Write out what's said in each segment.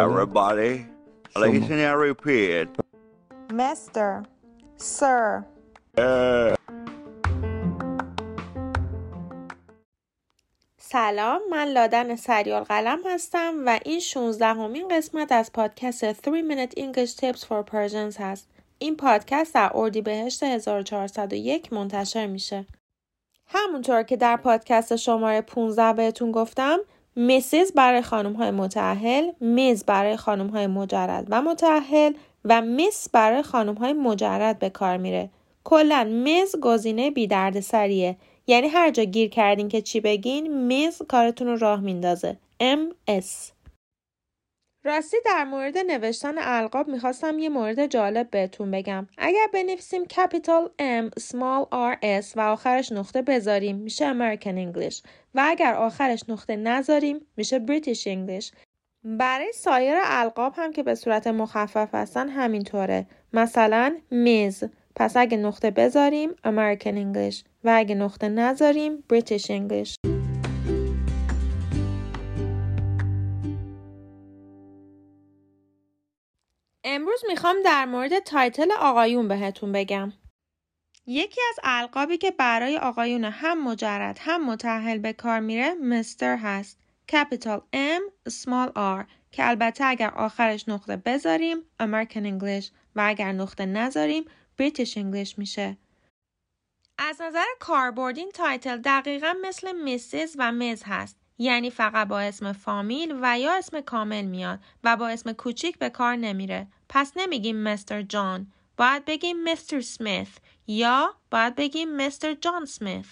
Everybody, listen and repeat. Mr. Sir سلام من لادن سریال قلم هستم و این 16 همین قسمت از پادکست 3 Minute English Tips for Persians هست. این پادکست در اردیبهشت 1401 منتشر میشه. همونطور که در پادکست شماره 15 بهتون گفتم مسیز برای خانم های متعهل، میز برای خانم های مجرد و متعهل و میس برای خانم های مجرد به کار میره. کلا میز گزینه بی درد سریه یعنی هر جا گیر کردین که چی بگین میز کارتون رو راه میندازه. MS راستی در مورد نوشتن القاب می‌خواستم یه مورد جالب بهتون بگم. اگر بنویسیم capital M small r s و آخرش نقطه بذاریم میشه American English. و اگر آخرش نقطه نذاریم میشه British English. برای سایر القاب هم که به صورت مخفف هستن همینطوره. مثلا میز پس اگه نقطه بذاریم American English. و اگه نقطه نذاریم British English. امروز می‌خوام در مورد تایتل آقایون بهتون بگم. یکی از القابی که برای آقایون هم مجرد هم متاهل به کار میره Mister هست. Capital M Small R که البته اگر آخرش نقطه بذاریم American English و اگر نقطه نذاریم British English میشه. از نظر کاربرد این title دقیقا مثل Mrs. و Ms. هست. یعنی فقط با اسم فامیل و یا اسم کامل میاد و با اسم کوچیک به کار نمیره. پس نمیگیم Mister جان. باید بگیم Mister Smith یا باید بگیم مستر جان سمیث.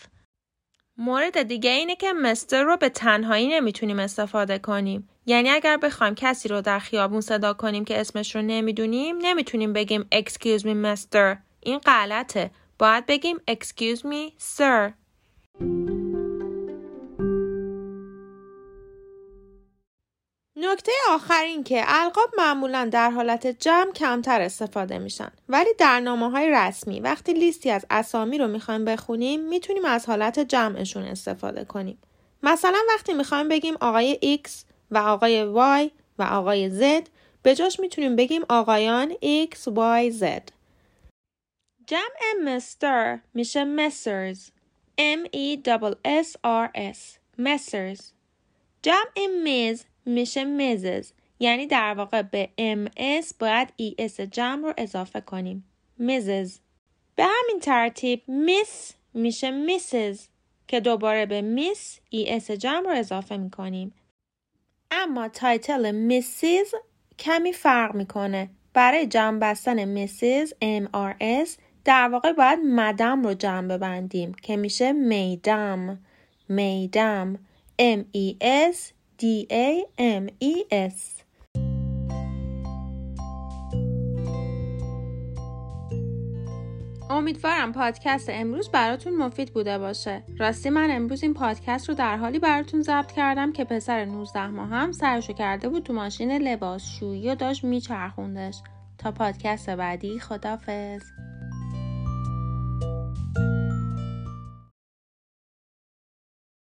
مورد دیگه اینه که مستر رو به تنهایی نمی‌تونیم استفاده کنیم. یعنی اگر بخوایم کسی رو در خیابون صدا کنیم که اسمش رو نمی‌دونیم نمی‌تونیم بگیم excuse me مستر. این غلطه. باید بگیم excuse me sir. نکته آخر این که القاب معمولا در حالت جمع کمتر استفاده میشن. ولی در نامه های رسمی وقتی لیستی از اسامی رو می‌خوایم بخونیم می‌تونیم از حالت جمعشون استفاده کنیم. مثلا وقتی می‌خوایم بگیم آقای X و آقای Y و آقای Z به جاش می‌تونیم بگیم آقایان X, Y, Z. جمع مستر میشه messers M E S R S. messers جمع میز میشه مزز یعنی در واقع به MS باید ES جمع رو اضافه کنیم. مزز به همین ترتیب میس میشه میسز که دوباره به Miss ES جمع رو اضافه می‌کنیم. اما title Mrs. کمی فرق می‌کنه. برای جمع بستن Mrs. MRS در واقع باید Madam رو جمع ببندیم که میشه Mesdames Mesdames M-E-S D A M E S امیدوارم پادکست امروز براتون مفید بوده باشه. راستی من امروز این پادکست رو در حالی براتون ضبط کردم که پسر 19 ماه هم سرشو کرده بود تو ماشین لباسشویی و داشت میچرخوندش. تا پادکست بعدی خدافز.